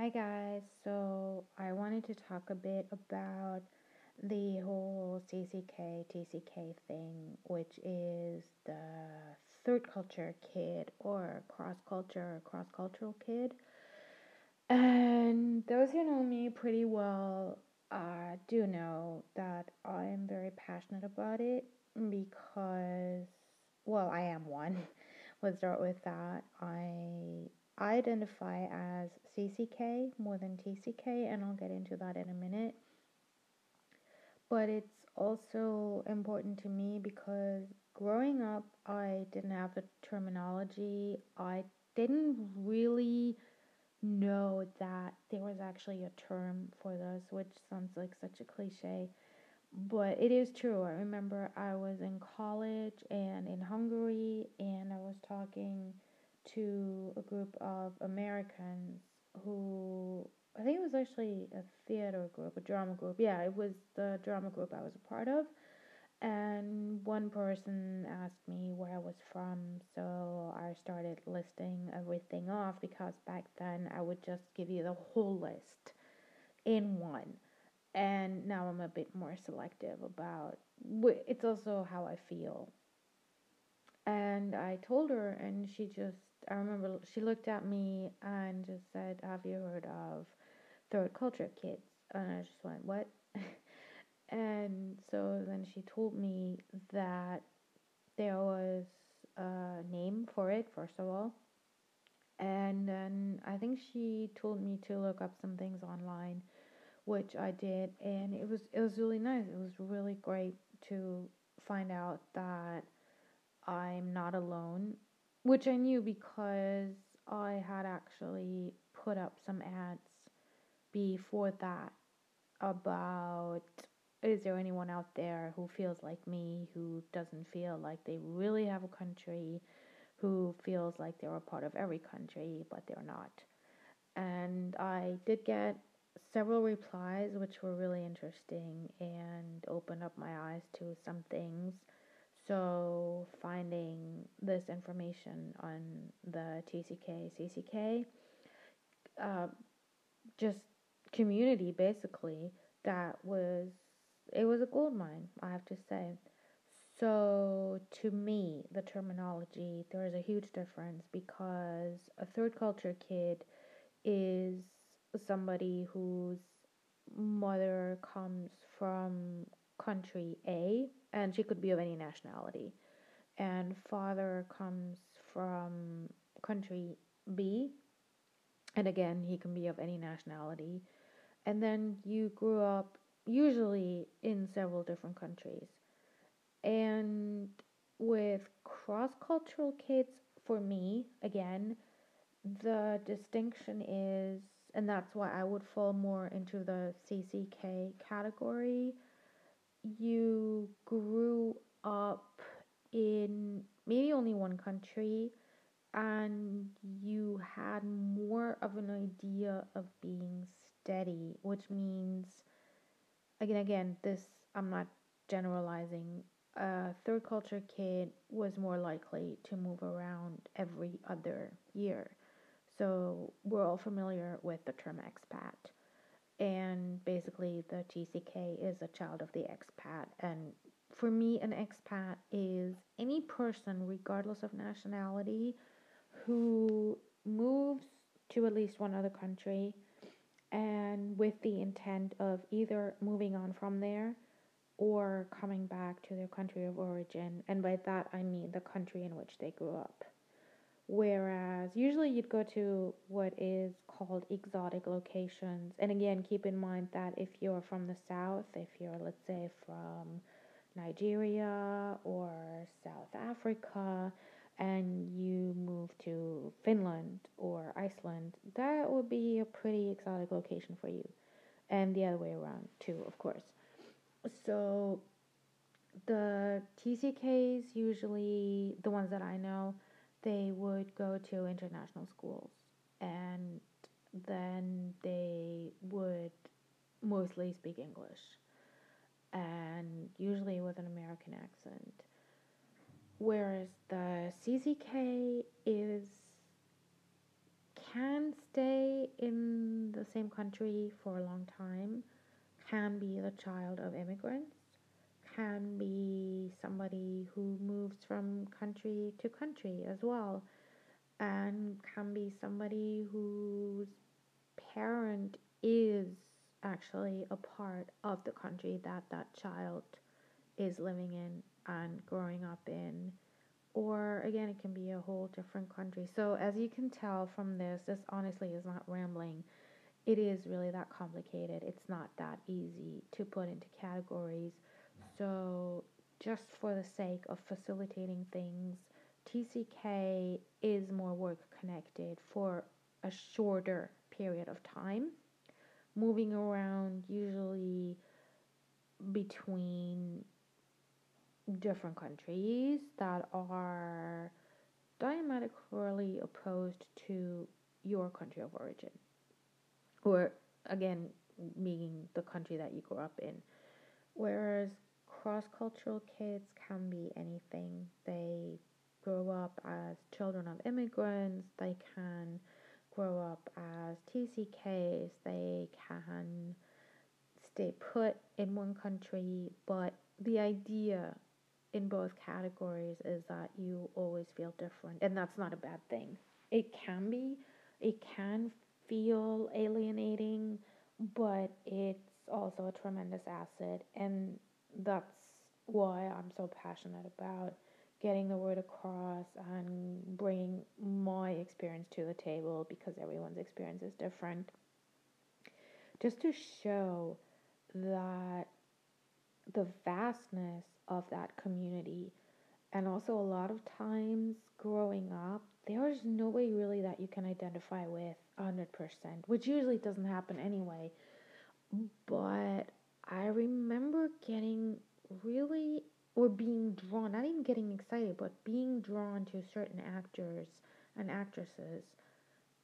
Hi guys, so I wanted to talk a bit about the whole CCK TCK thing, which is the third culture kid or cross culture or cross cultural kid. And those who know me pretty well uh, do know that I am very passionate about it because, well, I am one. Let's start with that. I I identify as CCK more than TCK, and I'll get into that in a minute. But it's also important to me because growing up, I didn't have the terminology. I didn't really know that there was actually a term for this, which sounds like such a cliche, but it is true. I remember I was in college and in Hungary, and I was talking to a group of Americans who I think it was actually a theater group, a drama group. Yeah, it was the drama group I was a part of. And one person asked me where I was from, so I started listing everything off because back then I would just give you the whole list in one. And now I'm a bit more selective about it's also how I feel. And I told her, and she just, I remember she looked at me and just said, Have you heard of third culture kids? And I just went, What? And so then she told me that there was a name for it, first of all. And then I think she told me to look up some things online, which I did, and it was it was really nice. It was really great to find out that I'm not alone, which I knew because I had actually put up some ads before that about is there anyone out there who feels like me, who doesn't feel like they really have a country, who feels like they're a part of every country, but they're not? And I did get several replies, which were really interesting and opened up my eyes to some things. So, finding this information on the TCK, CCK, uh, just community basically that was it was a gold mine, I have to say. So, to me, the terminology, there is a huge difference because a third culture kid is somebody whose mother comes from country A, and she could be of any nationality, and father comes from country B, and again, he can be of any nationality. And then you grew up usually in several different countries. And with cross cultural kids, for me, again, the distinction is, and that's why I would fall more into the CCK category. You grew up in maybe only one country and you had more of an idea of being steady, which means again, again, this I'm not generalizing. A third culture kid was more likely to move around every other year. So we're all familiar with the term expat. And basically, the TCK is a child of the expat. And for me, an expat is any person, regardless of nationality, who moves to at least one other country and with the intent of either moving on from there or coming back to their country of origin. And by that, I mean the country in which they grew up. Whereas usually you'd go to what is called exotic locations. And again, keep in mind that if you're from the south, if you're, let's say, from Nigeria or South Africa, and you move to Finland or Iceland, that would be a pretty exotic location for you. And the other way around, too, of course. So, the TCKs, usually the ones that I know, they would go to international schools. And then they would mostly speak English. And usually with an American accent. Whereas the CCK is can stay in the same country for a long time, can be the child of immigrants, can be somebody who moves from country to country as well, and can be somebody whose parent is actually a part of the country that that child is living in and growing up in. Or again, it can be a whole different country. So, as you can tell from this, this honestly is not rambling. It is really that complicated. It's not that easy to put into categories. So, just for the sake of facilitating things, TCK is more work connected for a shorter period of time, moving around usually between different countries that are diametrically opposed to your country of origin. Or, again, meaning the country that you grew up in. Whereas cross cultural kids can be anything. They grow up as children of immigrants, they can grow up as TCKs, they can stay put in one country, but the idea in both categories is that you always feel different, and that's not a bad thing. It can be, it can feel alienating, but it's also a tremendous asset, and that's why I'm so passionate about getting the word across and bringing my experience to the table because everyone's experience is different. Just to show that the vastness of that community, and also a lot of times growing up, there is no way really that you can identify with 100%, which usually doesn't happen anyway. But I remember getting really or being drawn, not even getting excited, but being drawn to certain actors and actresses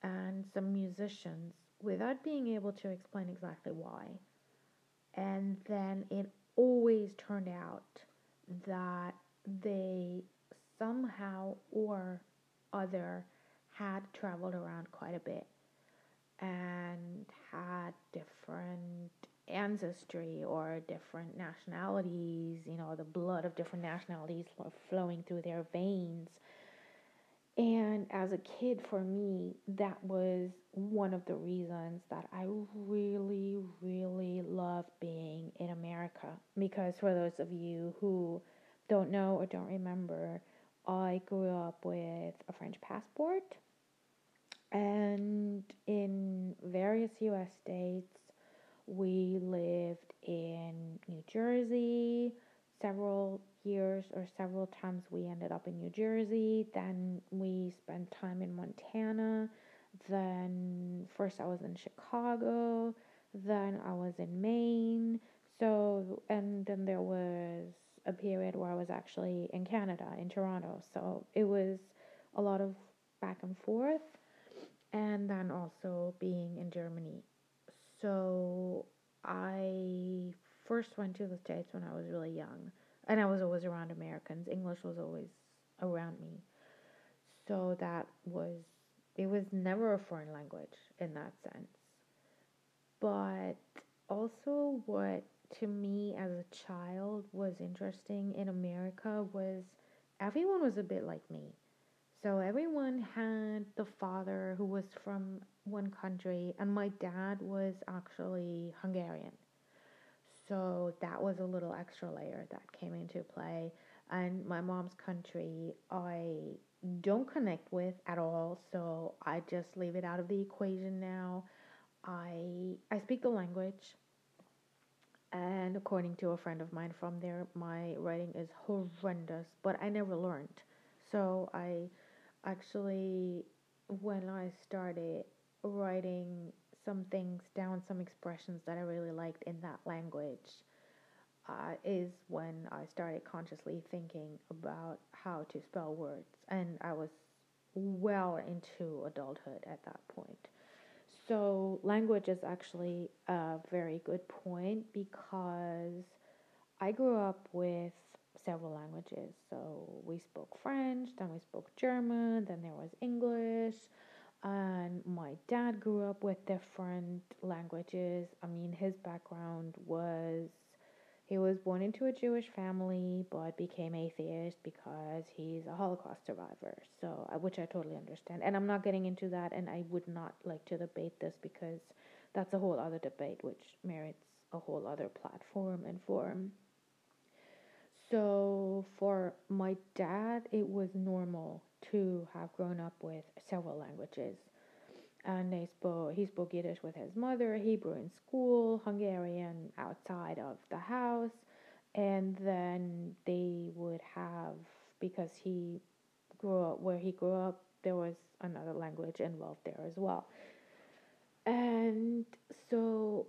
and some musicians without being able to explain exactly why. And then it always turned out that they somehow or other had traveled around quite a bit and had different ancestry or different nationalities, you know, the blood of different nationalities flowing through their veins. And as a kid, for me, that was one of the reasons that I really, really love being in America. Because for those of you who don't know or don't remember, I grew up with a French passport. And in various US states, we lived in New Jersey several years or several times we ended up in New Jersey. Then we spent time in Montana. Then first I was in Chicago. Then I was in Maine. So, and then there was a period where I was actually in Canada, in Toronto. So it was a lot of back and forth. And then also being in Germany so I first went to the States when I was really young. And I was always around Americans. English was always around me. So that was, it was never a foreign language in that sense. But also, what to me as a child was interesting in America was everyone was a bit like me. So everyone had the father who was from one country, and my dad was actually Hungarian. So that was a little extra layer that came into play. And my mom's country, I don't connect with at all, so I just leave it out of the equation now. I I speak the language, and according to a friend of mine from there, my writing is horrendous, but I never learned. So I actually, when I started writing some things down, some expressions that I really liked in that language, uh, is when I started consciously thinking about how to spell words. And I was well into adulthood at that point. So, language is actually a very good point because I grew up with several languages. So, we spoke French, then we spoke German, then there was English and my dad grew up with different languages. I mean, his background was he was born into a Jewish family but became atheist because he's a Holocaust survivor. So, which I totally understand. And I'm not getting into that, and I would not like to debate this because that's a whole other debate which merits a whole other platform and forum. So, for my dad, it was normal to have grown up with several languages. And they spoke, he spoke Yiddish with his mother, Hebrew in school, Hungarian outside of the house. And then they would have, because he grew up where he grew up, there was another language involved there as well. And so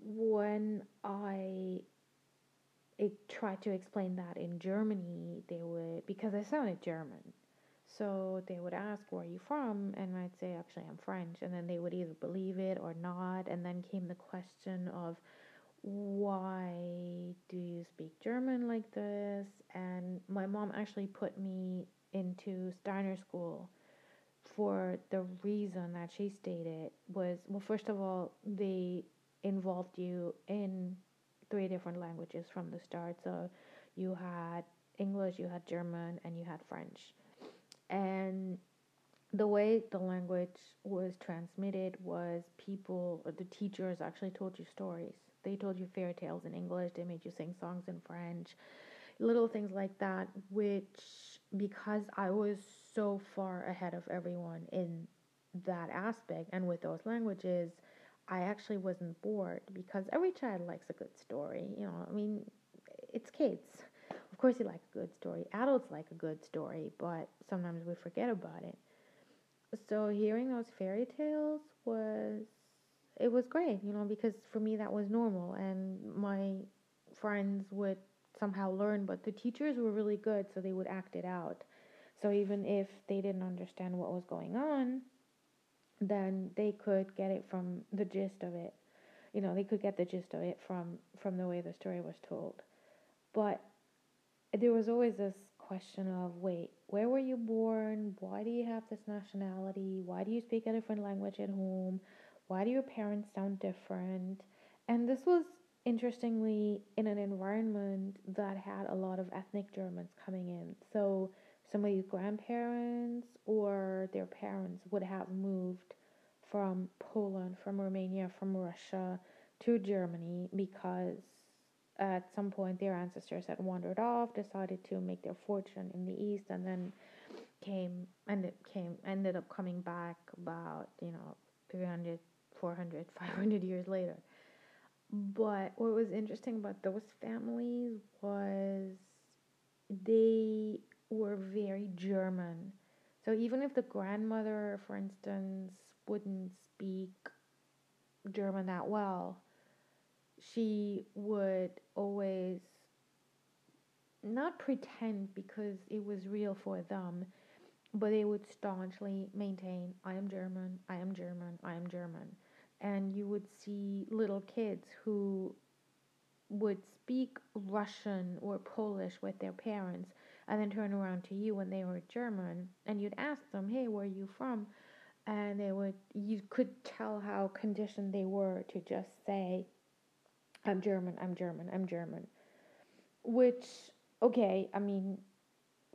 when I it tried to explain that in Germany, they would because I sounded German. So they would ask, Where are you from? And I'd say, Actually, I'm French. And then they would either believe it or not. And then came the question of, Why do you speak German like this? And my mom actually put me into Steiner School for the reason that she stated was well, first of all, they involved you in three different languages from the start. So you had English, you had German, and you had French. And the way the language was transmitted was people, or the teachers actually told you stories. They told you fairy tales in English, they made you sing songs in French, little things like that, which, because I was so far ahead of everyone in that aspect and with those languages, I actually wasn't bored because every child likes a good story. You know, I mean, it's kids. Of course, you like a good story. Adults like a good story, but sometimes we forget about it. So hearing those fairy tales was it was great, you know, because for me that was normal and my friends would somehow learn, but the teachers were really good, so they would act it out. So even if they didn't understand what was going on, then they could get it from the gist of it. You know, they could get the gist of it from from the way the story was told. But there was always this question of wait, where were you born? Why do you have this nationality? Why do you speak a different language at home? Why do your parents sound different? And this was interestingly in an environment that had a lot of ethnic Germans coming in. So somebody's grandparents or their parents would have moved from Poland, from Romania, from Russia to Germany because at some point their ancestors had wandered off, decided to make their fortune in the east, and then came and it came ended up coming back about you know 300 400 500 years later. But what was interesting about those families was they were very German. So even if the grandmother, for instance, wouldn't speak German that well, she would always not pretend because it was real for them, but they would staunchly maintain, I am German, I am German, I am German. And you would see little kids who would speak Russian or Polish with their parents and then turn around to you when they were German and you'd ask them, "Hey, where are you from?" and they would you could tell how conditioned they were to just say, "I'm German, I'm German, I'm German." Which okay, I mean,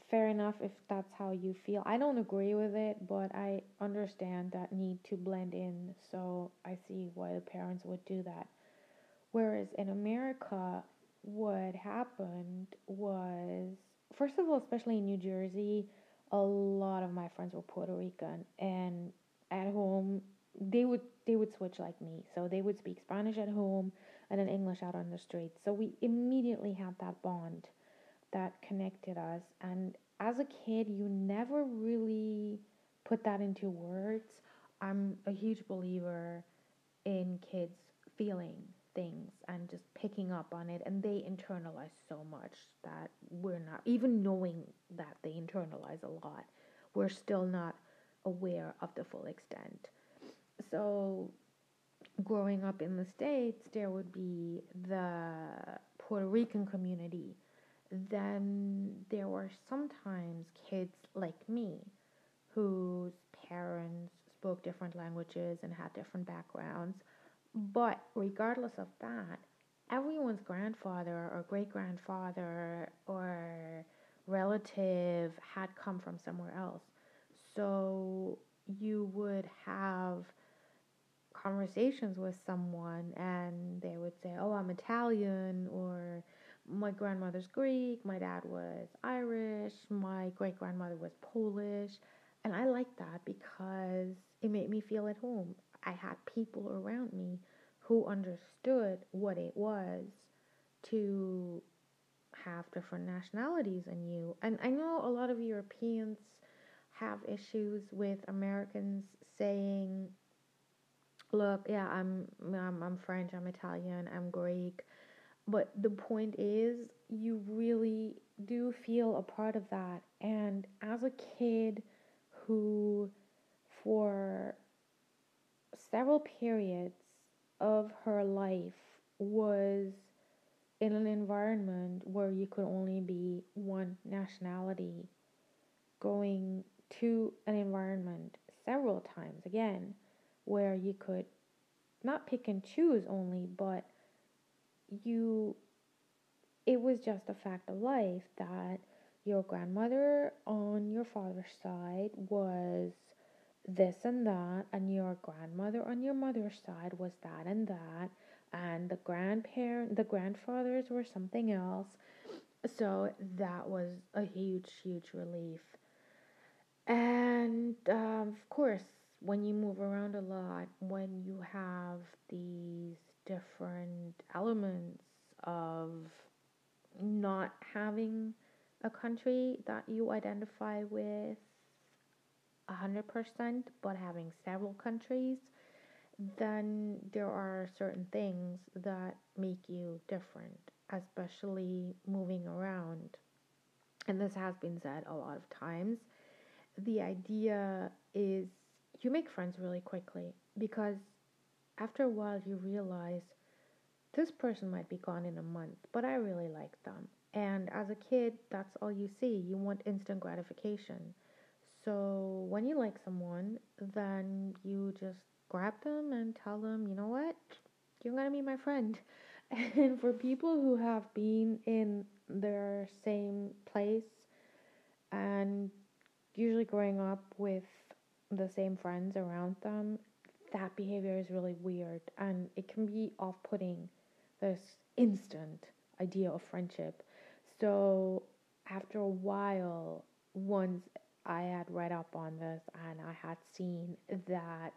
fair enough if that's how you feel. I don't agree with it, but I understand that need to blend in, so I see why the parents would do that. Whereas in America, what happened was first of all, especially in New Jersey, a lot of my friends were Puerto Rican, and at home they would they would switch like me. So they would speak Spanish at home and then English out on the streets. So we immediately had that bond that connected us. And as a kid, you never really put that into words. I'm a huge believer in kids feeling things and just picking up on it and they internalize so much that we're not even knowing that they internalize a lot we're still not aware of the full extent so growing up in the states there would be the puerto rican community then there were sometimes kids like me whose parents spoke different languages and had different backgrounds. But regardless of that, everyone's grandfather or great grandfather or relative had come from somewhere else. So you would have conversations with someone and they would say, Oh, I'm Italian, or my grandmother's Greek, my dad was Irish, my great grandmother was Polish. And I liked that because it made me feel at home. I had people around me who understood what it was to have different nationalities in you. And I know a lot of Europeans have issues with Americans saying, "Look, yeah, I'm I'm, I'm French, I'm Italian, I'm Greek." But the point is, you really do feel a part of that. And as a kid who, for several periods of her life, was in an environment where you could only be one nationality, going to an environment several times again where you could not pick and choose only, but you it was just a fact of life that your grandmother on your father's side was this and that, and your grandmother on your mother's side was that and that, and the grandparent, the grandfathers were something else. So that was a huge, huge relief. And um, of course, when you move around a lot, when you have these different elements of not having a country that you identify with 100%, but having several countries, then there are certain things that make you different, especially moving around. And this has been said a lot of times. The idea is you make friends really quickly because after a while you realize this person might be gone in a month, but I really like them. And as a kid, that's all you see. You want instant gratification. So when you like someone, then you just grab them and tell them, you know what? You're to be my friend. And for people who have been in their same place and usually growing up with the same friends around them, that behavior is really weird and it can be off putting this instant idea of friendship. So after a while, once I had read up on this and I had seen that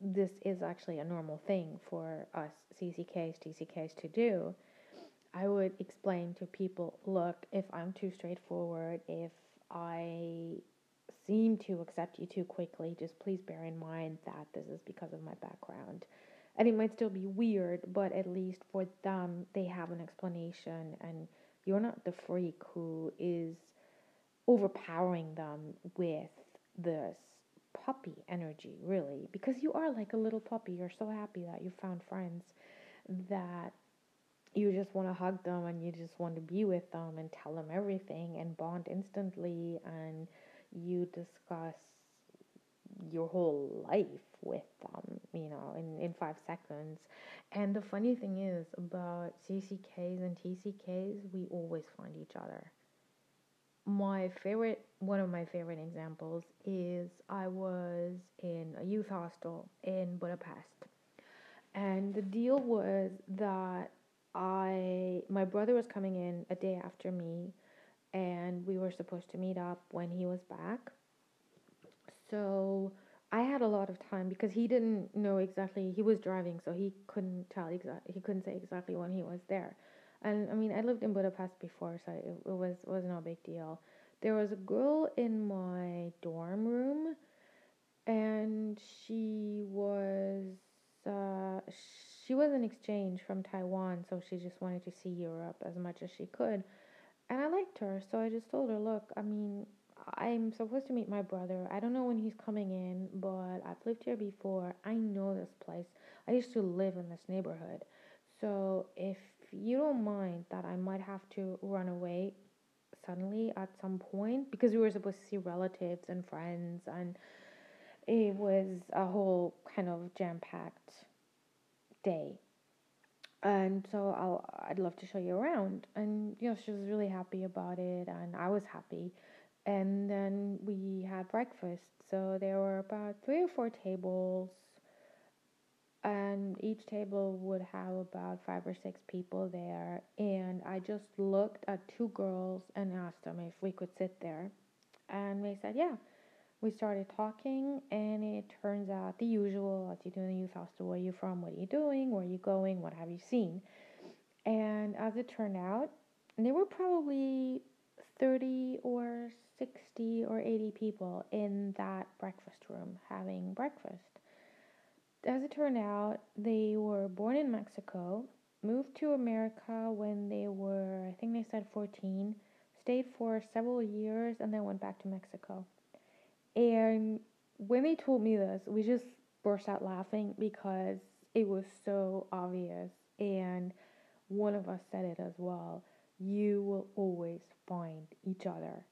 this is actually a normal thing for us CCKs, TCKs to do, I would explain to people look, if I'm too straightforward, if I seem to accept you too quickly, just please bear in mind that this is because of my background. And it might still be weird, but at least for them, they have an explanation, and you're not the freak who is overpowering them with this puppy energy, really, because you are like a little puppy. You're so happy that you found friends that you just want to hug them and you just want to be with them and tell them everything and bond instantly and you discuss your whole life with them, you know, in, in five seconds. And the funny thing is about CCKs and TCKs, we always find each other. My favorite, one of my favorite examples is I was in a youth hostel in Budapest. And the deal was that I, my brother was coming in a day after me, and we were supposed to meet up when he was back. So I had a lot of time because he didn't know exactly. He was driving, so he couldn't tell exactly. He couldn't say exactly when he was there. And I mean, I lived in Budapest before, so it, it was was no big deal. There was a girl in my dorm room, and she was uh, she was an exchange from Taiwan, so she just wanted to see Europe as much as she could. And I liked her, so I just told her, look, I mean, I'm supposed to meet my brother. I don't know when he's coming in, but I've lived here before. I know this place. I used to live in this neighborhood. So if you don't mind that I might have to run away suddenly at some point because we were supposed to see relatives and friends and it was a whole kind of jam packed day. And so I'll I'd love to show you around. And you know, she was really happy about it and I was happy. And then we had breakfast. So there were about three or four tables and each table would have about five or six people there. And I just looked at two girls and asked them if we could sit there. And they said, yeah. We started talking, and it turns out the usual as you do in the youth hostel where are you from, what are you doing, where are you going, what have you seen. And as it turned out, there were probably 30 or 60 or 80 people in that breakfast room having breakfast as it turned out, they were born in Mexico, moved to America when they were, I think they said 14, stayed for several years, and then went back to Mexico. And when they told me this, we just burst out laughing because it was so obvious. And one of us said it as well. You will always find each other.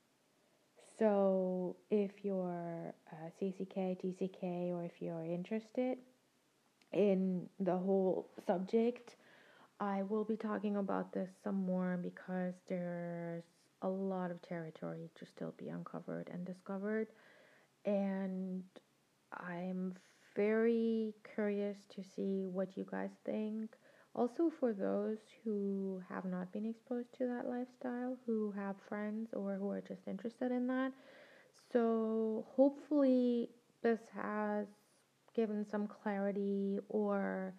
So if you're uh, CCK, TCK, or if you're interested, in the whole subject. I will be talking about this some more because there's a lot of territory to still be uncovered and discovered. And I'm very curious to see what you guys think. Also, for those who have not been exposed to that lifestyle, who have friends or who are just interested in that. So, hopefully, this has given some clarity or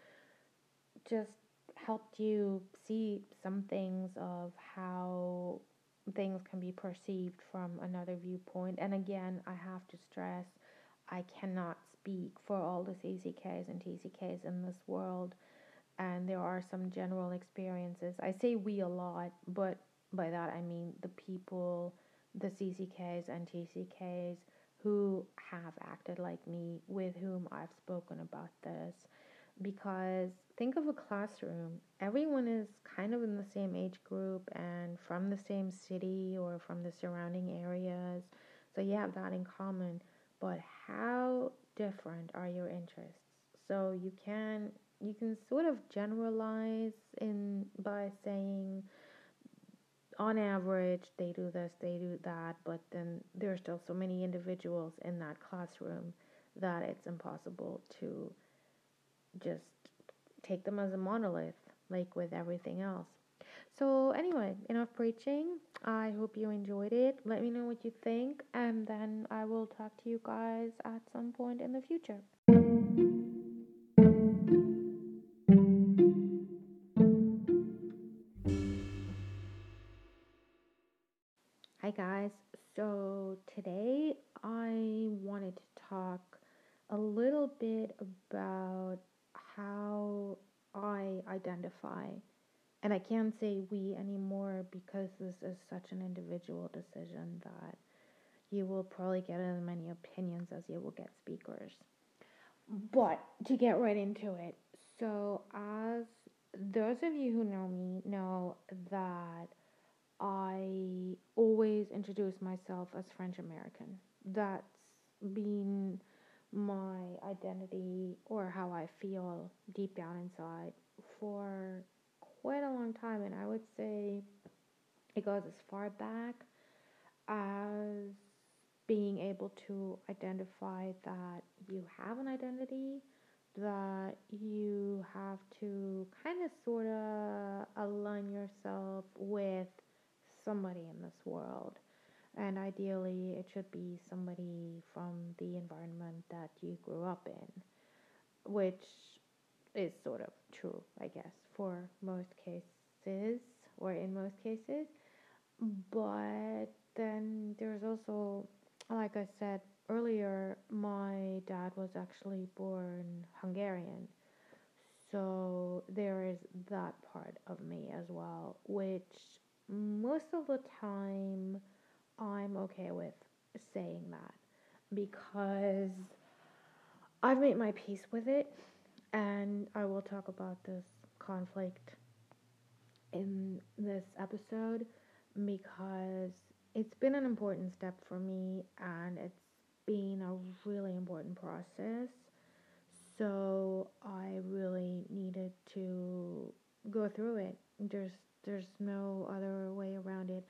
just helped you see some things of how things can be perceived from another viewpoint. And again, I have to stress I cannot speak for all the CCKs and TCKs in this world. And there are some general experiences. I say we a lot, but by that I mean the people, the CCKs and TCKs who have acted like me, with whom I've spoken about this. Because think of a classroom, everyone is kind of in the same age group and from the same city or from the surrounding areas. So you have that in common. But how different are your interests? So you can you can sort of generalize in by saying on average they do this they do that but then there are still so many individuals in that classroom that it's impossible to just take them as a monolith like with everything else. So anyway enough preaching. I hope you enjoyed it. Let me know what you think and then i will talk to you guys at some point in the future guys. So today I wanted to talk a little bit about how I identify. And I can't say we anymore because this is such an individual decision that you will probably get as many opinions as you will get speakers. But to get right into it, so as those of you who know me know that I always introduce myself as French American. That's been my identity or how I feel deep down inside for quite a long time. And I would say it goes as far back as being able to identify that you have an identity, that you have to kind of sort of align yourself with somebody in this world. And ideally, it should be somebody from the environment that you grew up in, which is sort of true, I guess, for most cases or in most cases. But then there's also, like I said earlier, my dad was actually born Hungarian. So there is that part of me as well, which most of the time I'm okay with saying that because I've made my peace with it and I will talk about this conflict in this episode because it's been an important step for me and it's been a really important process. So I really needed to go through it. There's there's no other way around it.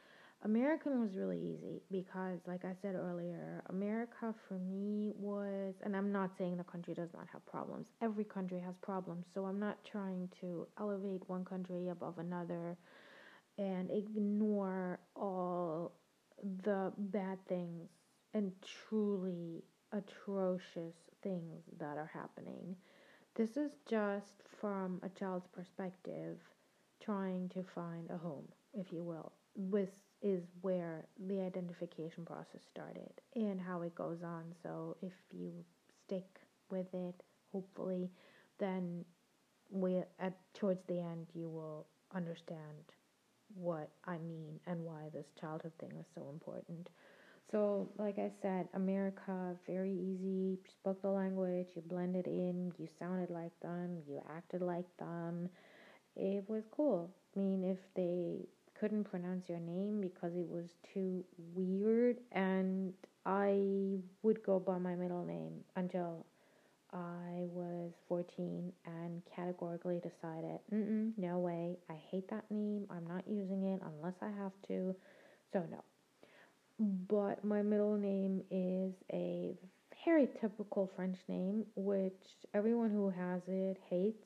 American was really easy because, like I said earlier, America for me was, and I'm not saying the country does not have problems. Every country has problems. So I'm not trying to elevate one country above another and ignore all the bad things and truly atrocious things that are happening. This is just from a child's perspective, trying to find a home, if you will. This is where the identification process started and how it goes on. So if you stick with it, hopefully, then we at towards the end you will understand what I mean and why this childhood thing is so important. So, like I said, America, very easy. Spoke the language, you blended in, you sounded like them, you acted like them. It was cool. I mean, if they couldn't pronounce your name because it was too weird, and I would go by my middle name until I was 14 and categorically decided, no way, I hate that name, I'm not using it unless I have to, so no. But my middle name is a very typical French name, which everyone who has it hates.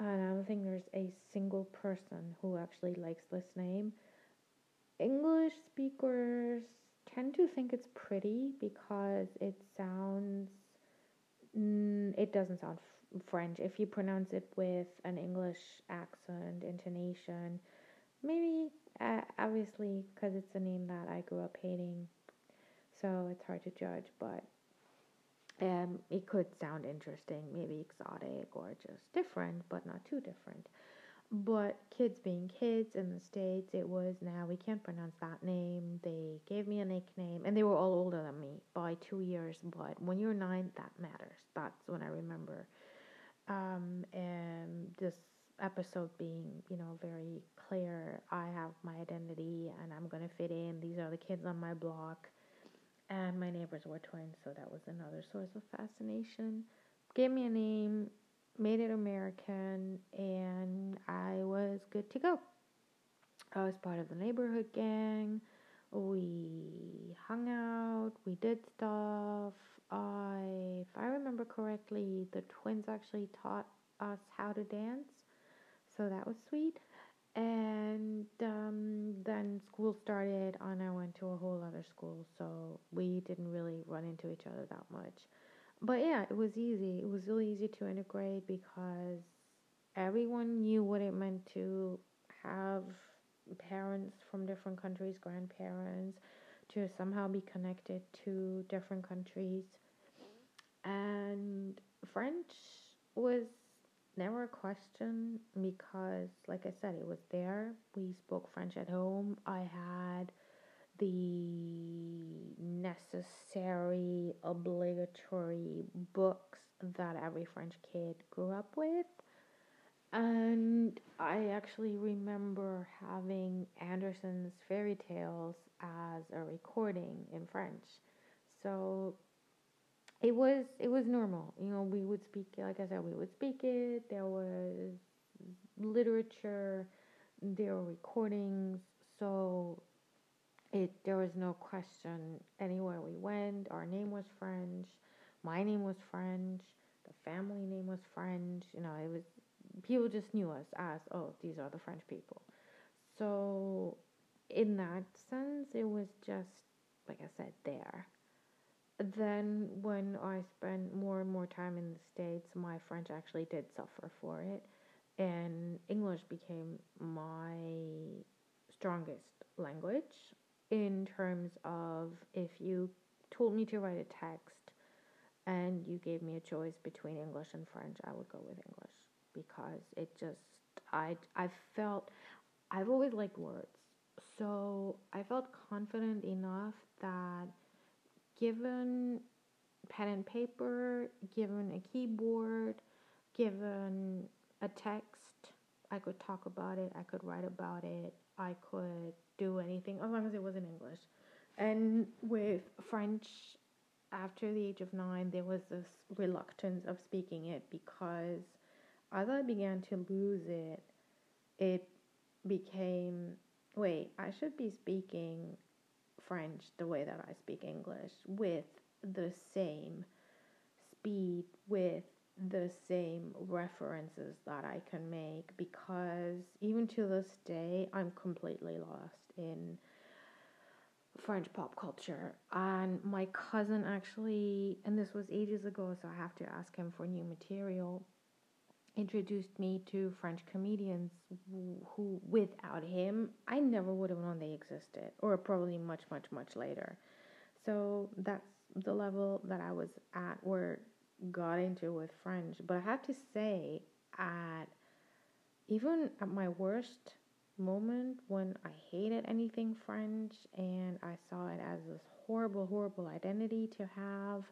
And I don't think there's a single person who actually likes this name. English speakers tend to think it's pretty because it sounds Mm, it doesn't sound f- French. If you pronounce it with an English accent, intonation, maybe, uh, obviously, because it's a name that I grew up hating, so it's hard to judge, but um, it could sound interesting, maybe exotic or just different, but not too different. But kids being kids in the States, it was now we can't pronounce that name. They gave me a nickname, and they were all older than me by two years. But when you're nine, that matters. That's when I remember. Um, and this episode being, you know, very clear. I have my identity and I'm going to fit in. These are the kids on my block. And my neighbors were twins, so that was another source of fascination. Gave me a name, made it American, and I was good to go. I was part of the neighborhood gang. We hung out, we did stuff. I, if I remember correctly, the twins actually taught us how to dance, so that was sweet. And um, then school started, and I went to a whole other school, so we didn't really run into each other that much but yeah, it was easy. It was really easy to integrate because everyone knew what it meant to have parents from different countries, grandparents, to somehow be connected to different countries. And French was never a question because, like I said, it was there. We spoke French at home. I had the necessary, obligatory books that every French kid grew up with. And I actually remember having Andersen's fairy tales as a recording in French. So it was it was normal. You know, we would speak like I said, we would speak it. There was literature, there were recordings. So it there was no question anywhere we went our name was french my name was french the family name was french you know it was people just knew us as oh these are the french people so in that sense it was just like i said there then when i spent more and more time in the states my french actually did suffer for it and english became my strongest language in terms of if you told me to write a text and you gave me a choice between English and French, I would go with English because it just I I felt I've always liked words. So I felt confident enough that given pen and paper, given a keyboard, given a text, I could talk about it, I could write about it, I could do anything as long as it was in English. And with French, after the age of nine, there was this reluctance of speaking it because as I began to lose it, it became wait, I should be speaking French the way that I speak English with the same speed, with the same references that I can make because even to this day, I'm completely lost in French pop culture. And my cousin actually, and this was ages ago, so I have to ask him for new material, introduced me to French comedians who, without him, I never would have known they existed, or probably much, much, much later. So that's the level that I was at where got into with French. But I have to say, at even at my worst moment when I hated anything French and I saw it as this horrible, horrible identity to have,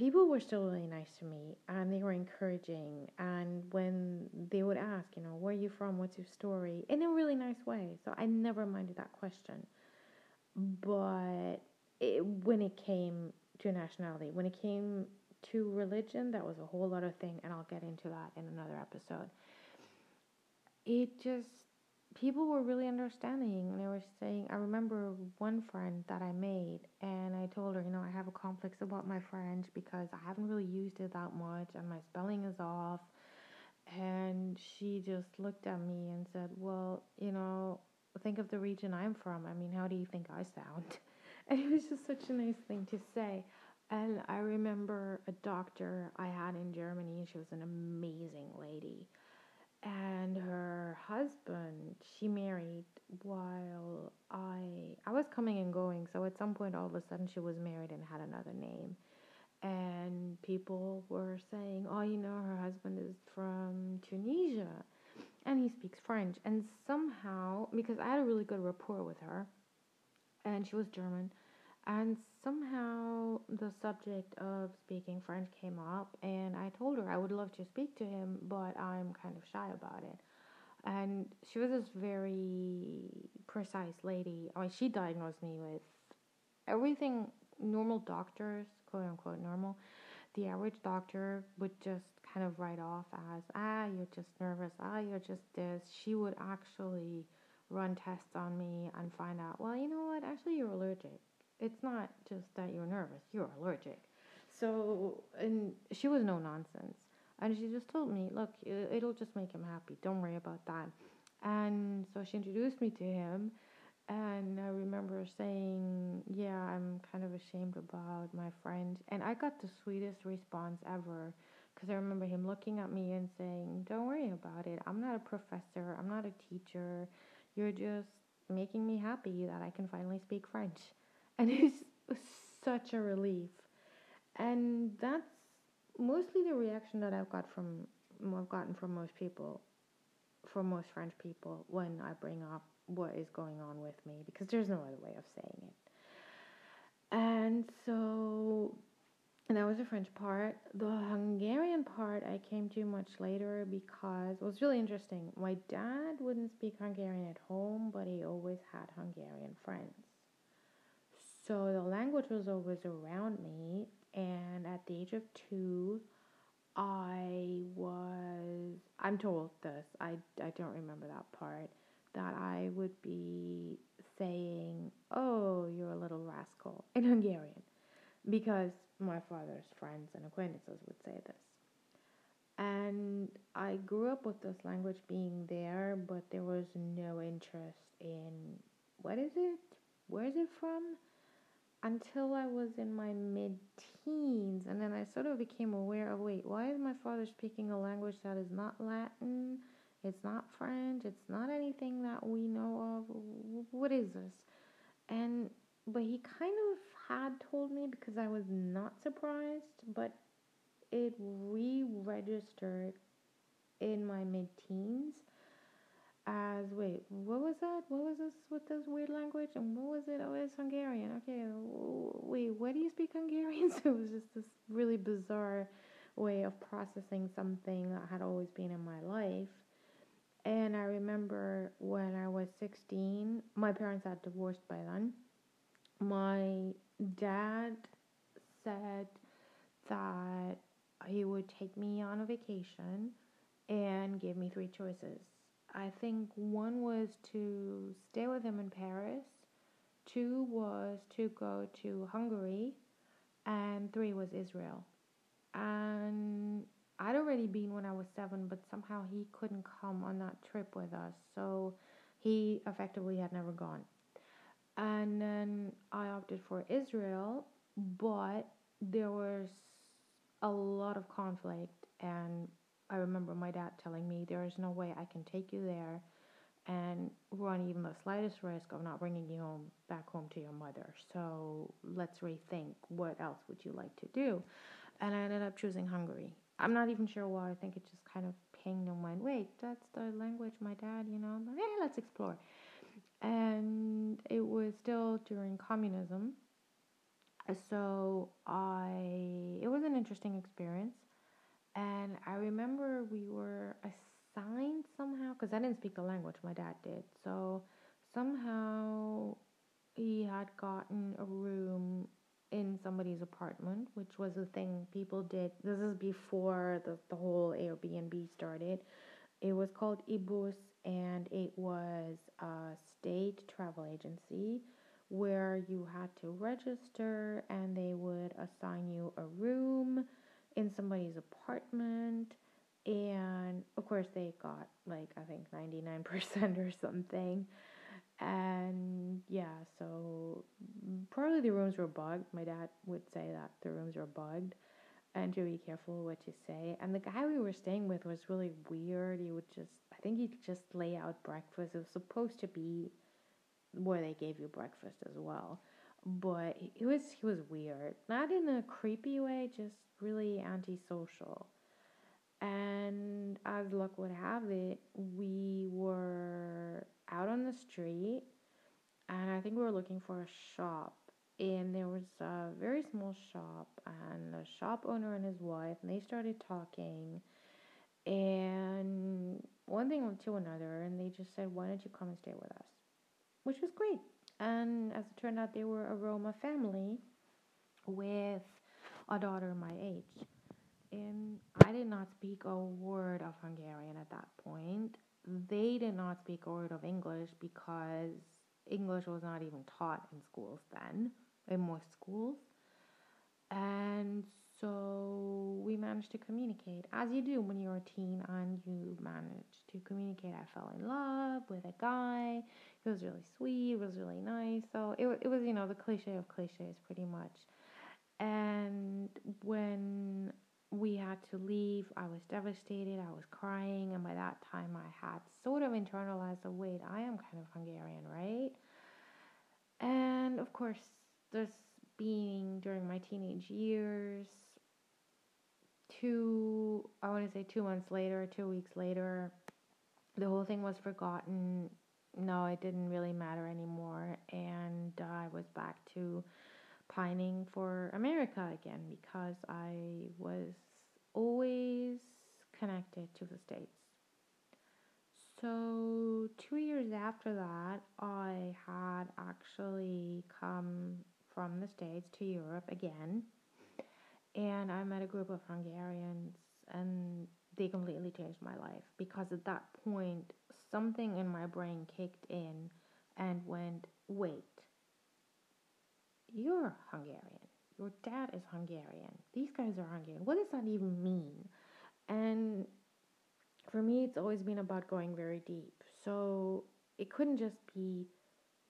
people were still really nice to me and they were encouraging. And when they would ask, you know, where are you from? What's your story? In a really nice way. So I never minded that question. But it, when it came to nationality, when it came to religion, that was a whole other thing. And I'll get into that in another episode. It just people were really understanding. And they were saying, I remember one friend that I made, and I told her, you know, I have a complex about my French because I haven't really used it that much, and my spelling is off. And she just looked at me and said, Well, you know, think of the region I'm from. I mean, how do you think I sound? And it was just such a nice thing to say. And I remember a doctor I had in Germany, she was an amazing lady and her husband she married while i i was coming and going. So at some point all of a sudden she was married and had another name. And people were saying oh you know her husband is from tunisia and he speaks french. And somehow because i had a really good rapport with her and she was german and somehow the subject of speaking French came up, and I told her I would love to speak to him, but I'm kind of shy about it. And she was this very precise lady. I mean, she diagnosed me with everything normal doctors, quote unquote normal, the average doctor would just kind of write off as, ah, you're just nervous, ah, you're just this. She would actually run tests on me and find out, well, you know what, actually, you're allergic it's not just that you're nervous, you're allergic. So, and she was no nonsense. And she just told me, look, it'll just make him happy. Don't worry about that. And so she introduced me to him. And I remember saying, yeah, I'm kind of ashamed about my French. And I got the sweetest response ever. Because I remember him looking at me and saying, don't worry about it. I'm not a professor. I'm not a teacher. You're just making me happy that I can finally speak French and it's such a relief. And that's mostly the reaction that I've got from I've gotten from most people, from most French people when I bring up what is going on with me because there's no other way of saying it. And so and that was the French part. The Hungarian part I came to much later because it was really interesting. My dad wouldn't speak Hungarian at home, but he always had Hungarian friends. So the language was always around me, and at the age of two, I was, I'm told this, I, I don't remember that part, that I would be saying, Oh, you're a little rascal in Hungarian, because my father's friends and acquaintances would say this. And I grew up with this language being there, but there was no interest in what is it? Where is it from? Until I was in my mid teens. And then I sort of became aware of wait, why is my father speaking a language that is not Latin? It's not French. It's not anything that we know of. What is this? And, but he kind of had told me because I was not surprised, but it re registered in my mid teens as wait, what was that? What was this with this weird language? And what was it? Oh, it's Hungarian. Okay, wait, what do you speak Hungarian? So it was just this really bizarre way of processing something that had always been in my life. And I remember when I was 16, my parents had divorced by then. My dad said that he would take me on a vacation and give me three choices. I think one was to stay with him in Paris, two was to go to Hungary, and three was Israel. And I'd already been when I was seven, but somehow he couldn't come on that trip with us. So he effectively had never gone. And then I opted for Israel, but there was a lot of conflict. And I remember my dad telling me, There is no way I can take you there and run even the slightest risk of not bringing you home back home to your mother. So let's rethink what else would you like to do? And I ended up choosing Hungary. I'm not even sure why. I think it just kind of pinged and went, wait, that's the language my dad, you know, like, yeah, let's explore. And it was still during communism. So I, it was an interesting experience. And I remember we were assigned somehow, because I didn't speak the language, my dad did. So somehow he had gotten a room in somebody's apartment, which was a thing people did. This is before the, the whole Airbnb started. It was called IBUSZ and it was a state travel agency where you had to register and they would assign you a room in somebody's apartment and of course they got like I think 99% or something and yeah, so probably the rooms were bugged. My dad would say that the rooms were bugged and to be careful what you say. And the guy we were staying with was really weird. He would just, I think he'd just lay out breakfast. It was supposed to be where they gave you breakfast as well. But it was, he was weird. Not in a creepy way, just really antisocial. And as luck would have it, we were out on the street and I think we were looking for a shop. And there was a very small shop, and the shop owner and his wife, and they started talking. And one thing to another, and they just said, Why don't you come and stay with us? Which was great. And as it turned out, they were a Roma family with a daughter my age. And I did not speak a word of Hungarian at that point they did not speak a word of English because English was not even taught in schools then, in most schools. And so we managed to communicate, as you do when you're a teen and you manage to communicate. I fell in love with a guy. He was really sweet, was really nice. So it, it was, you know, the cliche of cliches pretty much. And when we had to leave. I was devastated. I was crying. And by that time, I had sort of internalized the wait, I am kind of Hungarian, right? And of course, this being during my teenage years, two, I want to say two months later, two weeks later, the whole thing was forgotten. No, it didn't really matter anymore. And I was back to pining for America again because I was always connected to the States. So, two years after that, I had actually come from the States to Europe again. And I met a group of Hungarians, and they completely changed my life because at that point, something in my brain kicked in and went, wait, you're Hungarian. Your dad is Hungarian. These guys are Hungarian. What does that even mean? And for me, it's always been about going very deep. So it couldn't just be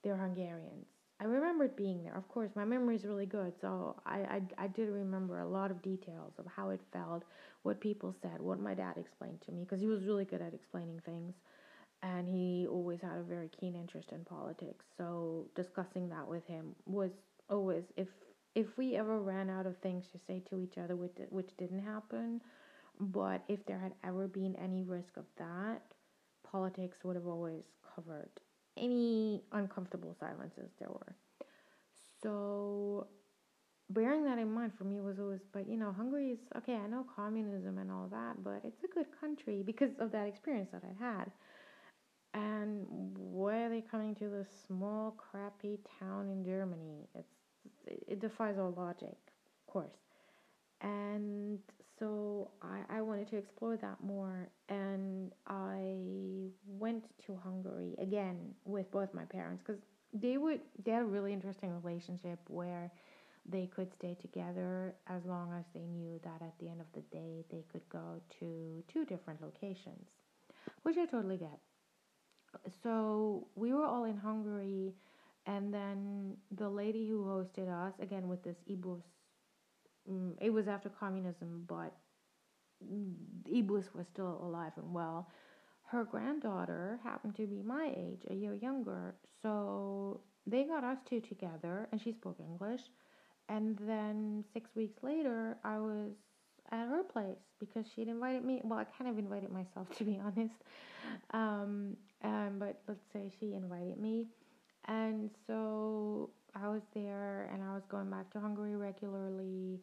they're Hungarians. I remembered being there. Of course, my memory is really good, so I, I, I did remember a lot of details of how it felt, what people said, what my dad explained to me, because he was really good at explaining things, and he always had a very keen interest in politics. So discussing that with him was always if if we ever ran out of things to say to each other which, which didn't happen but if there had ever been any risk of that politics would have always covered any uncomfortable silences there were so bearing that in mind for me was always but you know hungary is okay i know communism and all that but it's a good country because of that experience that i had and why are they coming to this small crappy town in germany it's it defies all logic, of course. And so I, I wanted to explore that more. And I went to Hungary again with both my parents because they would they had a really interesting relationship where they could stay together as long as they knew that at the end of the day they could go to two different locations, which I totally get. So we were all in Hungary, and then the lady who hosted us, again with this IBUSZ, it was after communism, but IBUSZ was still alive and well. Her granddaughter happened to be my age, a year younger, so they got us two together, and she spoke English and then six weeks later, I was at her place because she'd invited me. Well, I kind of invited myself, to be honest. Um, um, but let's say she invited me. And so I was there and I was going back to Hungary regularly.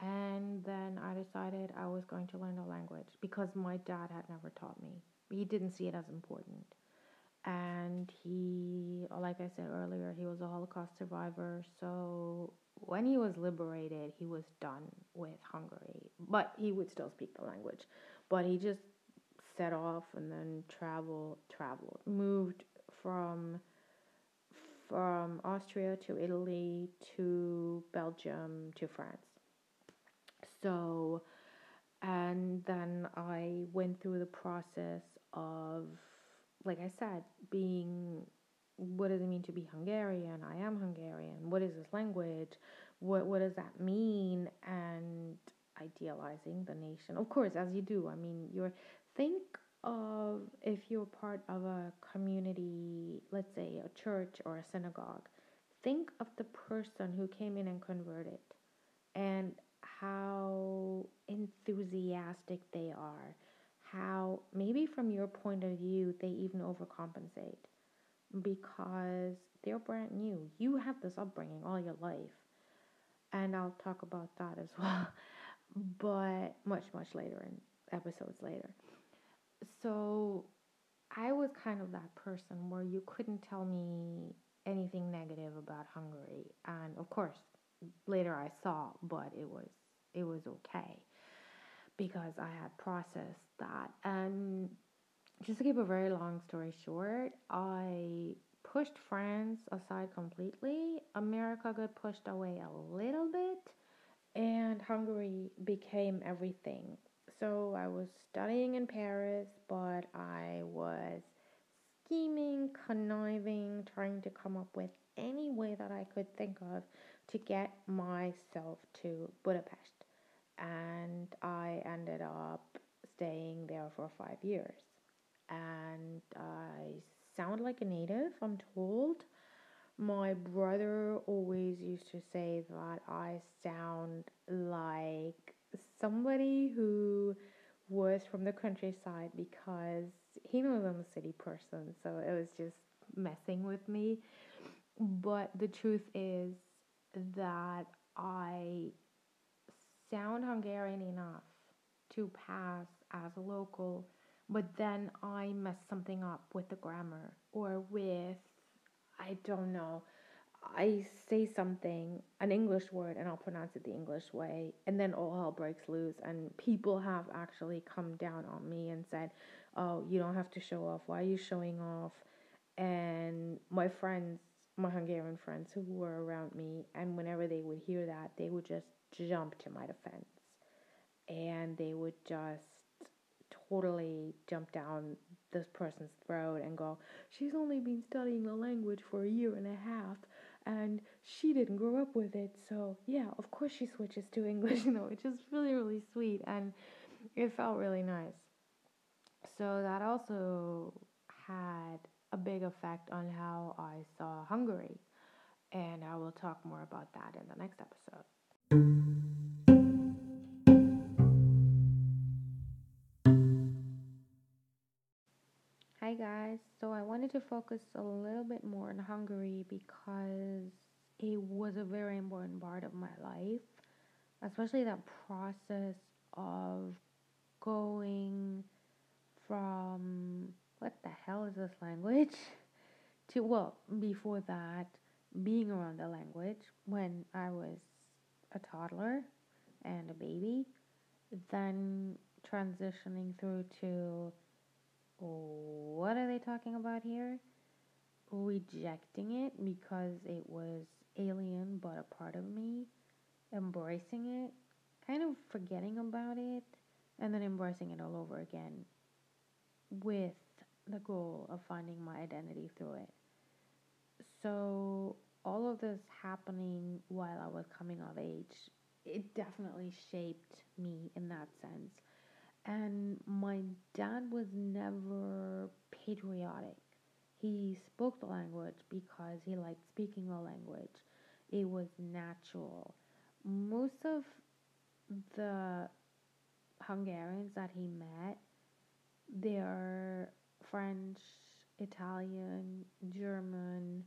And then I decided I was going to learn the language because my dad had never taught me. He didn't see it as important. And he, like I said earlier, he was a Holocaust survivor. So when he was liberated, he was done with Hungary, but he would still speak the language. But he just set off and then traveled, traveled, moved from from Austria to Italy to Belgium to France. So, and then I went through the process of, like I said, being what does it mean to be Hungarian? I am Hungarian. What is this language? What what does that mean? And idealizing the nation. Of course, as you do. I mean, you're think of if you're part of a community, let's say a church or a synagogue. Think of the person who came in and converted and how enthusiastic they are. How maybe from your point of view they even overcompensate because they're brand new. You have this upbringing all your life. And I'll talk about that as well, but much, much later in episodes later. So I was kind of that person where you couldn't tell me anything negative about Hungary. And of course, later I saw, but it was it was okay because I had processed that. And just to keep a very long story short, I pushed France aside completely. America got pushed away a little bit, and Hungary became everything. So I was studying in Paris, but I was scheming, conniving, trying to come up with any way that I could think of to get myself to Budapest. And I ended up staying there for five years and I sound like a native, I'm told. My brother always used to say that I sound like somebody who was from the countryside because he knows I'm a city person, so it was just messing with me. But the truth is that I sound Hungarian enough to pass as a local but then I mess something up with the grammar or with, I don't know, I say something, an English word, and I'll pronounce it the English way, and then all hell breaks loose. And people have actually come down on me and said, Oh, you don't have to show off. Why are you showing off? And my friends, my Hungarian friends who were around me, and whenever they would hear that, they would just jump to my defense. And they would just totally jump down this person's throat and go, she's only been studying the language for a year and a half and she didn't grow up with it. So, yeah, of course she switches to English, you know, which is really, really sweet and it felt really nice. So, that also had a big effect on how I saw Hungary. And I will talk more about that in the next episode. Guys, so I wanted to focus a little bit more on Hungary because it was a very important part of my life, especially that process of going from what the hell is this language? To well, before that, being around the language when I was a toddler and a baby, then transitioning through to what are they talking about here? Rejecting it because it was alien but a part of me, embracing it, kind of forgetting about it, and then embracing it all over again with the goal of finding my identity through it. So, all of this happening while I was coming of age, it definitely shaped me in that sense. And my dad was never patriotic. He spoke the language because he liked speaking the language. It was natural. Most of the Hungarians that he met, they're French, Italian, German,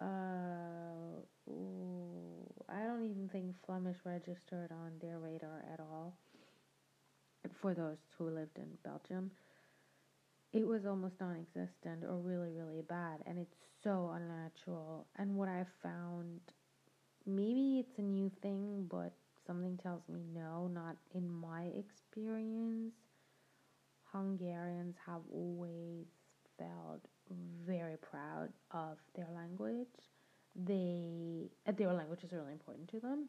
uh, ooh, I don't even think Flemish registered on their radar at all. For those who lived in Belgium, it was almost non existent or really, really bad, and it's so unnatural. And what I found, maybe it's a new thing, but something tells me no, not in my experience. Hungarians have always felt very proud of their language. They uh, their language is really important to them.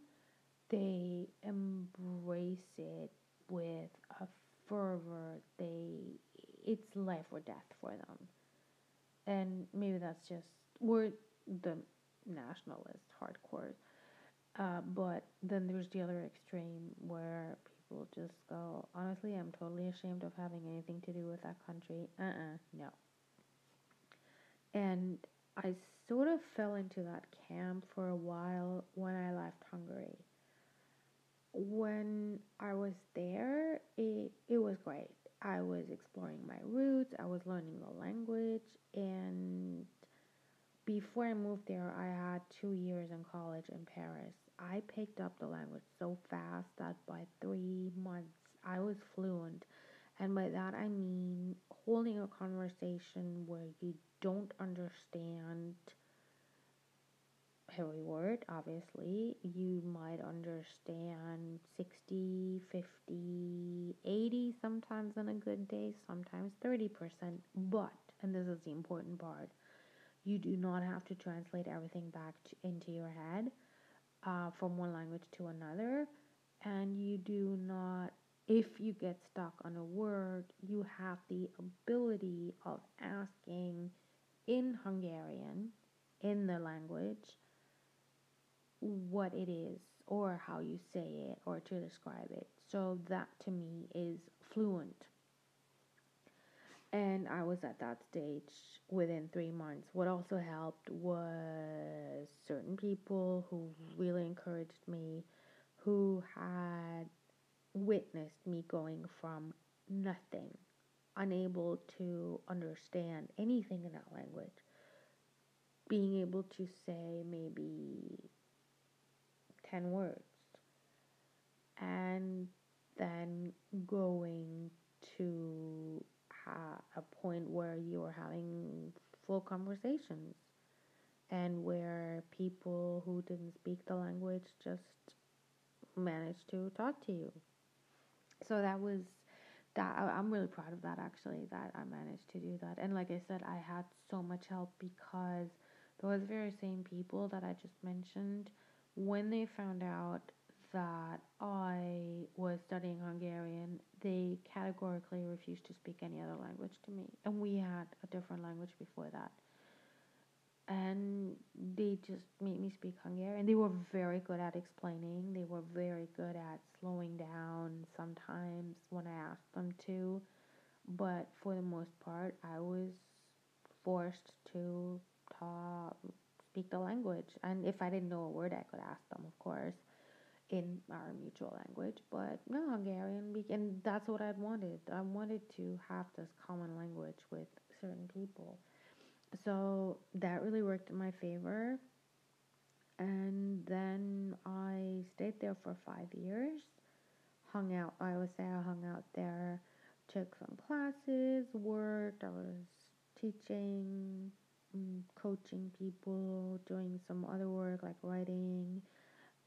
They embrace it with a fervor. They it's life or death for them. And maybe that's just we're the nationalist hardcore. Uh, but then there's the other extreme where people just go, honestly, I'm totally ashamed of having anything to do with that country. Uh uh-uh, uh no. And I sort of fell into that camp for a while when I left Hungary. When I was there, it, it was great. I was exploring my roots, I was learning the language, and before I moved there, I had two years in college in Paris. I picked up the language so fast that by three months I was fluent. And by that I mean holding a conversation where you don't understand every word, obviously. You might understand 60, 50, 80 sometimes on a good day, sometimes 30%. But, and this is the important part, you do not have to translate everything back to, into your head uh, from one language to another. And you do not if you get stuck on a word, you have the ability of asking in Hungarian, in the language, what it is or how you say it or to describe it. So that to me is fluent. And I was at that stage within three months. What also helped was certain people who really encouraged me, who had witnessed me going from nothing, unable to understand anything in that language, being able to say maybe 10 words, and then going to a point where you are having full conversations and where people who didn't speak the language just managed to talk to you so that was that I'm really proud of that actually that I managed to do that. And like I said, I had so much help because those very same people that I just mentioned, when they found out that I was studying Hungarian, they categorically refused to speak any other language to me. And we had a different language before that and they just made me speak Hungarian. They were very good at explaining. They were very good at slowing down sometimes when I asked them to. But for the most part, I was forced to talk, speak the language. And if I didn't know a word, I could ask them, of course, in our mutual language. But no, Hungarian, and that's what I'd wanted. I wanted to have this common language with certain people so that really worked in my favor. And then I stayed there for five years. Hung out, I would say I hung out there, took some classes, worked, I was teaching, mm, coaching people, doing some other work like writing.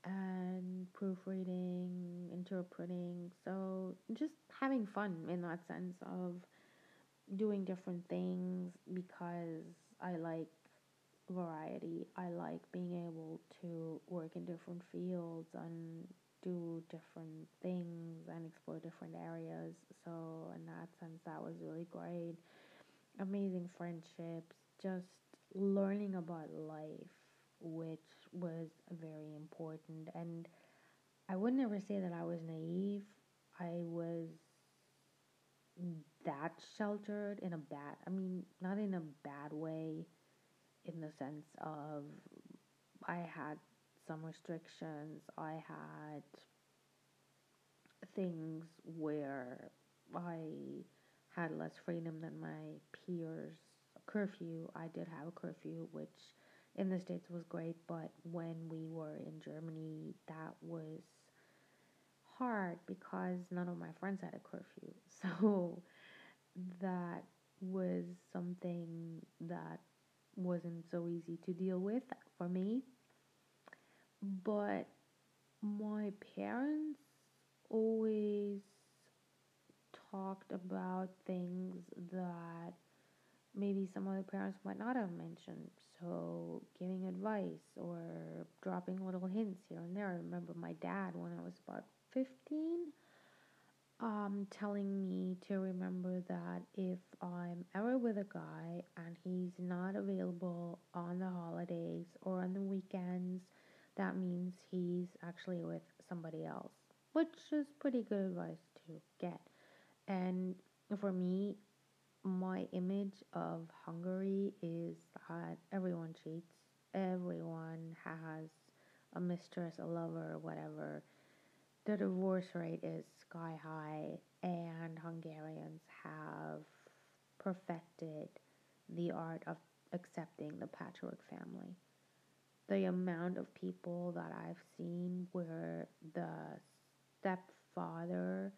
and proofreading, interpreting. So just having fun in that sense of doing different things because I like variety. I like being able to work in different fields and do different things and explore different areas. So, in that sense, that was really great. Amazing friendships, just learning about life, which was very important. And I would never say that I was naive. I was that sheltered in a bad, I mean, not in a bad way, in the sense of I had some restrictions. I had things where I had less freedom than my peers. Curfew, I did have a curfew, which in the States was great, but when we were in Germany, that was hard because none of my friends had a curfew. So that was something that wasn't so easy to deal with for me. But my parents always talked about things that maybe some other parents might not have mentioned. So, giving advice or dropping little hints here and there. I remember my dad, when I was about 15, um, telling me to remember that if I'm ever with a guy and he's not available on the holidays or on the weekends, that means he's actually with somebody else, which is pretty good advice to get. And for me, my image of Hungary is that everyone cheats, everyone has a mistress, a lover, whatever. The divorce rate is sky high, and Hungarians have perfected the art of accepting the patchwork family. The amount of people that I've seen where the stepfather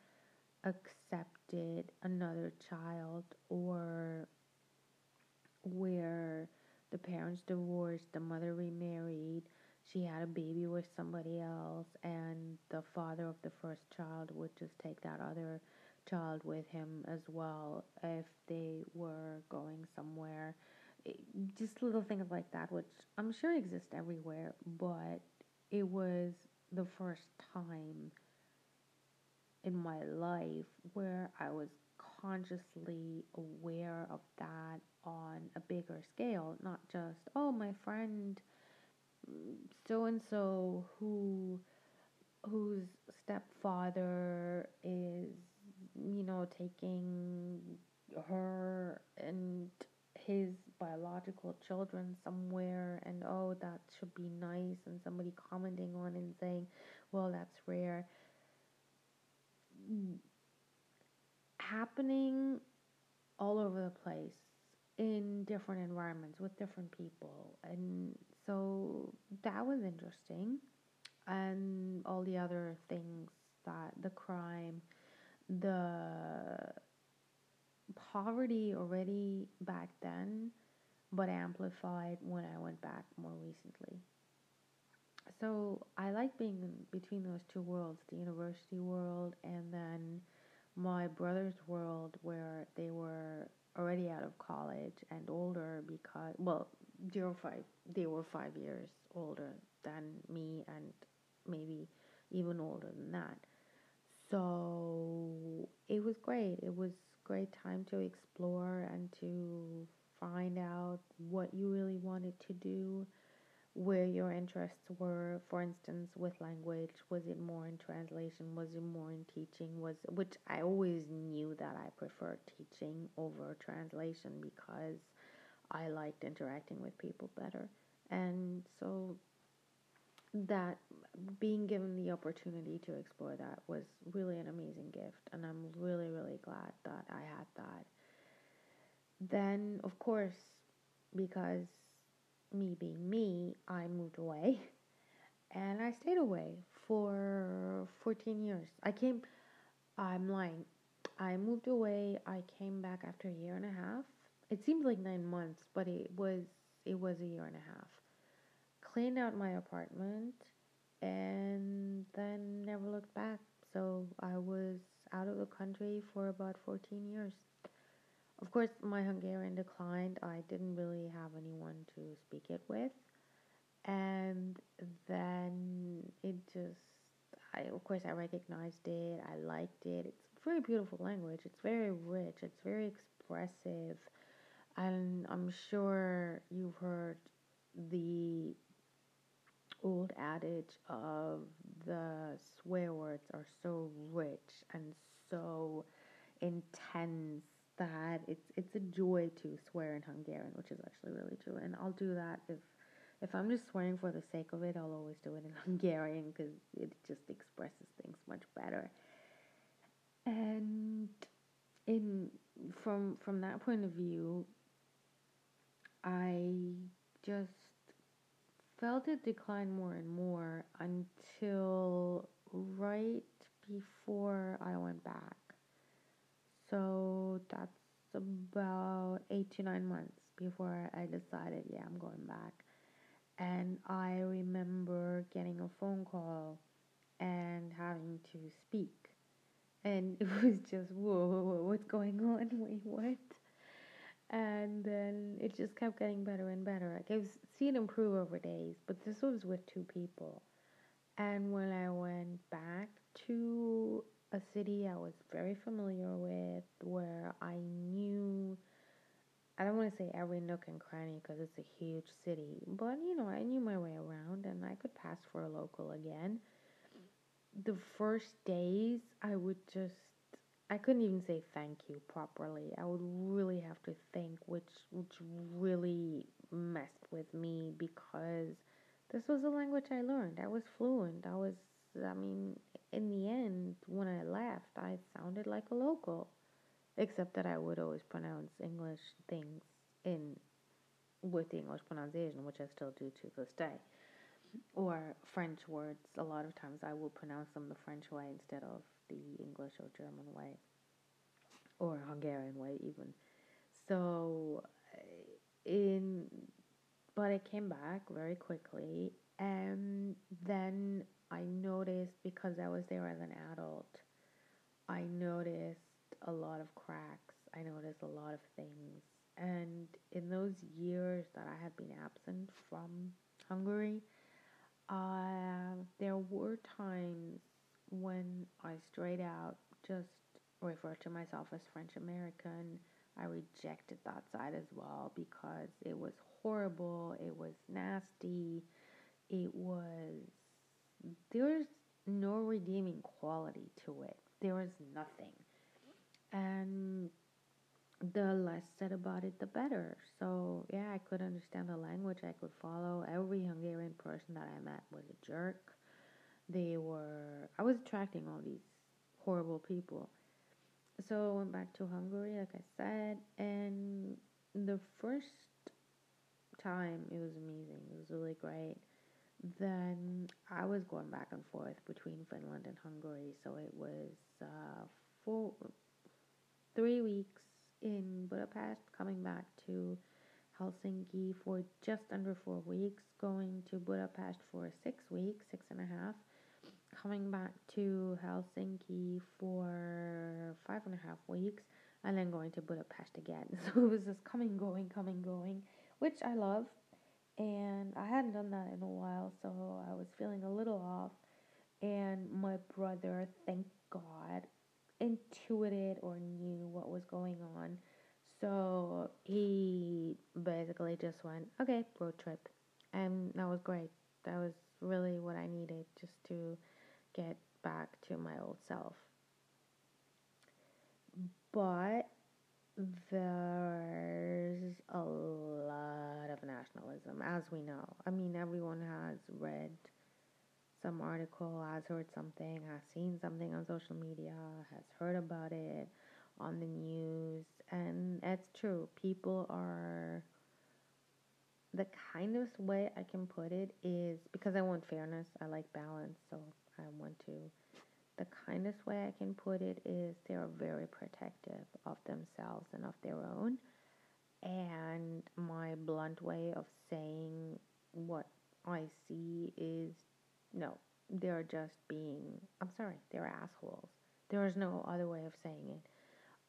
accepted another child or where the parents divorced, the mother remarried, she had a baby with somebody else, and the father of the first child would just take that other child with him as well if they were going somewhere. Just little things like that, which I'm sure exist everywhere, but it was the first time in my life where I was consciously aware of that on a bigger scale, not just, oh, my friend so and so who whose stepfather is you know taking her and his biological children somewhere and oh that should be nice and somebody commenting on and saying well that's rare happening all over the place in different environments with different people. And so that was interesting. And all the other things that the crime the poverty already back then but amplified when I went back more recently so I like being between those two worlds, the university world and then my brother's world where they were already out of college and older because well, were five they were five years older than me and maybe even older than that. So it was great. It was great time to explore and to find out what you really wanted to do where your interests were for instance with language was it more in translation was it more in teaching was which i always knew that i preferred teaching over translation because i liked interacting with people better. And so that being given the opportunity to explore that was really an amazing gift and i'm really really glad that i had that. Then of course because me being me, I moved away and I stayed away for 14 years. I came, I'm lying. I moved away. I came back after a year and a half. It seemed like nine months, but it was it was a year and a half. Cleaned out my apartment and then never looked back. So I was out of the country for about 14 years. Of course, my Hungarian declined. I didn't really have anyone to speak it with. And then it just, I, of course, I recognized it. I liked it. It's a very beautiful language. It's very rich. It's very expressive. And I'm sure you've heard the old adage of the swear words are so rich and so intense that it's it's a joy to swear in Hungarian, which is actually really true. And I'll do that if if I'm just swearing for the sake of it, I'll always do it in Hungarian because it just expresses things much better. And in from from that point of view, I just felt it decline more and more until right before I went back. So that's about eight to nine months before I decided, yeah, I'm going back. And I remember getting a phone call and having to speak. And it was just, whoa, whoa, whoa what's going on? Wait, what? And then it just kept getting better and better. I could see it improve over days, but this was with two people. And when I went back to a city I was very familiar with, where I knew, I don't want to say every nook and cranny because it's a huge city, but you know, I knew my way around and I could pass for a local again. The first days, I would just, I couldn't even say thank you properly. I would really have to think, which, which really messed with me because this was a language I learned. I was fluent. I was, I mean, in the end, when I left, I sounded like a local, except that I would always pronounce English things in with the English pronunciation, which I still do to this day. Or French words, a lot of times I will pronounce them the French way instead of the English or German way, or Hungarian way, even. So, in but I came back very quickly, and then I noticed because I was there as an adult, I noticed a lot of cracks. I noticed a lot of things. And in those years that I had been absent from Hungary, uh, there were times when I straight out just referred to myself as French American. I rejected that side as well because it was horrible, it was nasty, it was there's no redeeming quality to it. There is nothing. And the less said about it, the better. So, yeah, I could understand the language, I could follow. Every Hungarian person that I met was a jerk. They were, I was attracting all these horrible people. So, I went back to Hungary, like I said, and the first time it was amazing. It was really great then I was going back and forth between Finland and Hungary. So it was uh, four, three weeks in Budapest, coming back to Helsinki for just under four weeks, going to Budapest for six weeks, six and a half, coming back to Helsinki for five and a half weeks, and then going to Budapest again. So it was just coming, going, coming, going, which I love and I hadn't done that in a while, so I was feeling a little off. And my brother, thank God, intuited or knew what was going on. So he basically just went, okay, road trip. And that was great. That was really what I needed just to get back to my old self. But there's a lot of nationalism, as we know. I mean, everyone has read some article, has heard something, has seen something on social media, has heard about it on the news, and it's true. People are. The kindest way I can put it is because I want fairness, I like balance, so I want to the kindest way I can put it is they're very protective of themselves and of their own. And my blunt way of saying what I see is no, they're just being, I'm sorry, they're assholes. There is no other way of saying it,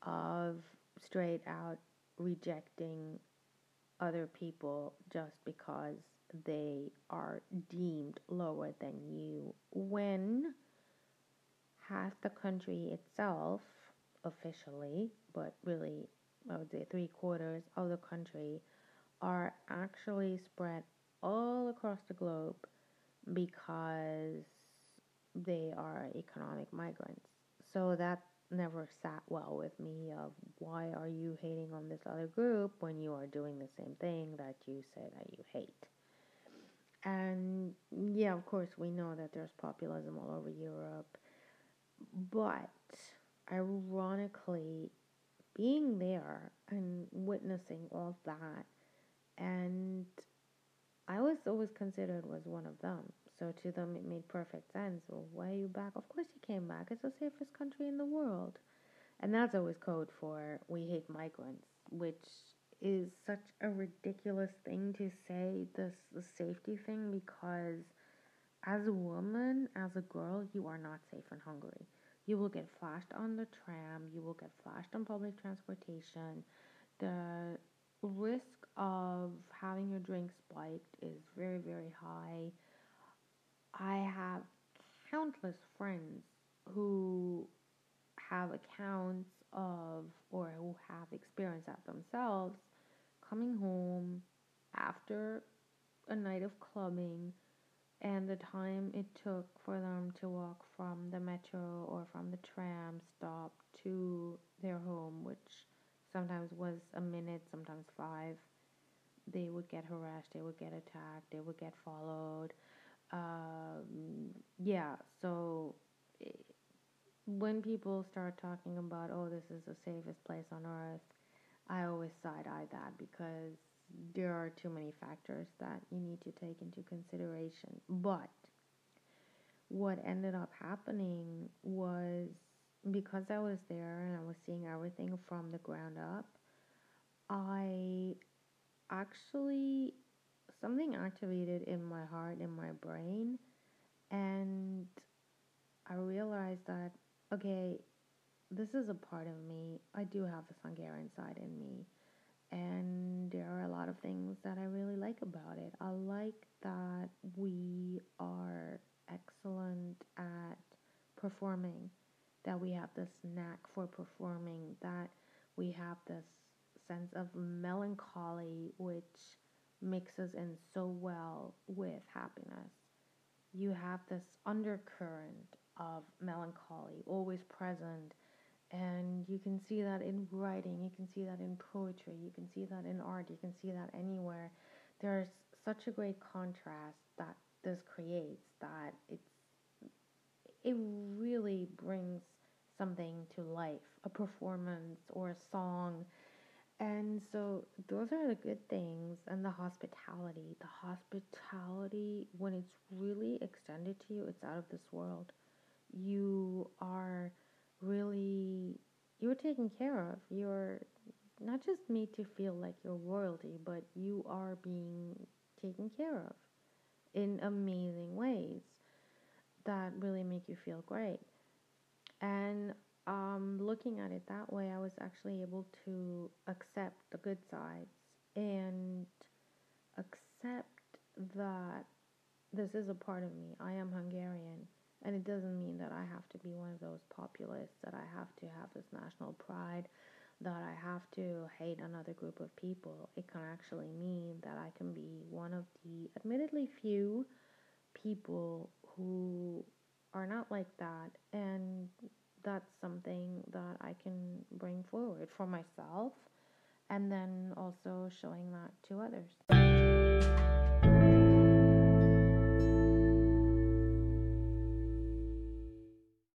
of straight out rejecting other people just because they are deemed lower than you when half the country itself officially but really i would say three quarters of the country are actually spread all across the globe because they are economic migrants. So that never sat well with me of why are you hating on this other group when you are doing the same thing that you say that you hate? And yeah of course we know that there's populism all over europe but ironically being there and witnessing all that and i was always considered was one of them so to them, it made perfect sense. Well, why are you back? Of course you came back. It's the safest country in the world. And that's always code for we hate migrants, which is such a ridiculous thing to say, this the safety thing, because as a woman, as a girl, you are not safe in Hungary. You will get flashed on the tram, you will get flashed on public transportation. The risk of having your drink spiked is very, very high I have countless friends who have accounts of or who have experienced that themselves coming home after a night of clubbing and the time it took for them to walk from the metro or from the tram stop to their home, which sometimes was a minute, sometimes five, they would get harassed, they would get attacked, they would get followed. Um, yeah, so it, when people start talking about, oh, this is the safest place on earth, I always side eye that because there are too many factors that you need to take into consideration. But what ended up happening was because I was there and I was seeing everything from the ground up, I actually something activated in my heart, in my brain, and I realized that, okay, this is a part of me. I do have this Hungarian side in me. And there are a lot of things that I really like about it. I like that we are excellent at performing, that we have this knack for performing, that we have this sense of melancholy, which mixes in so well with happiness. You have this undercurrent of melancholy always present, and you can see that in writing, you can see that in poetry, you can see that in art, you can see that anywhere. There's such a great contrast that this creates that it's it really brings something to life, a performance or a song and so those are the good things and the hospitality. The hospitality when it's really extended to you, it's out of this world. You are really you're taken care of. You're not just made to feel like you're royalty, but you are being taken care of in amazing ways that really make you feel great. And um, looking at it that way, I was actually able to accept the good sides and accept that this is a part of me. I am Hungarian. And it doesn't mean that I have to be one of those populists, that I have to have this national pride, that I have to hate another group of people. It can actually mean that I can be one of the admittedly few people who are not like that and that's something that I can bring forward for myself and then also showing that to others.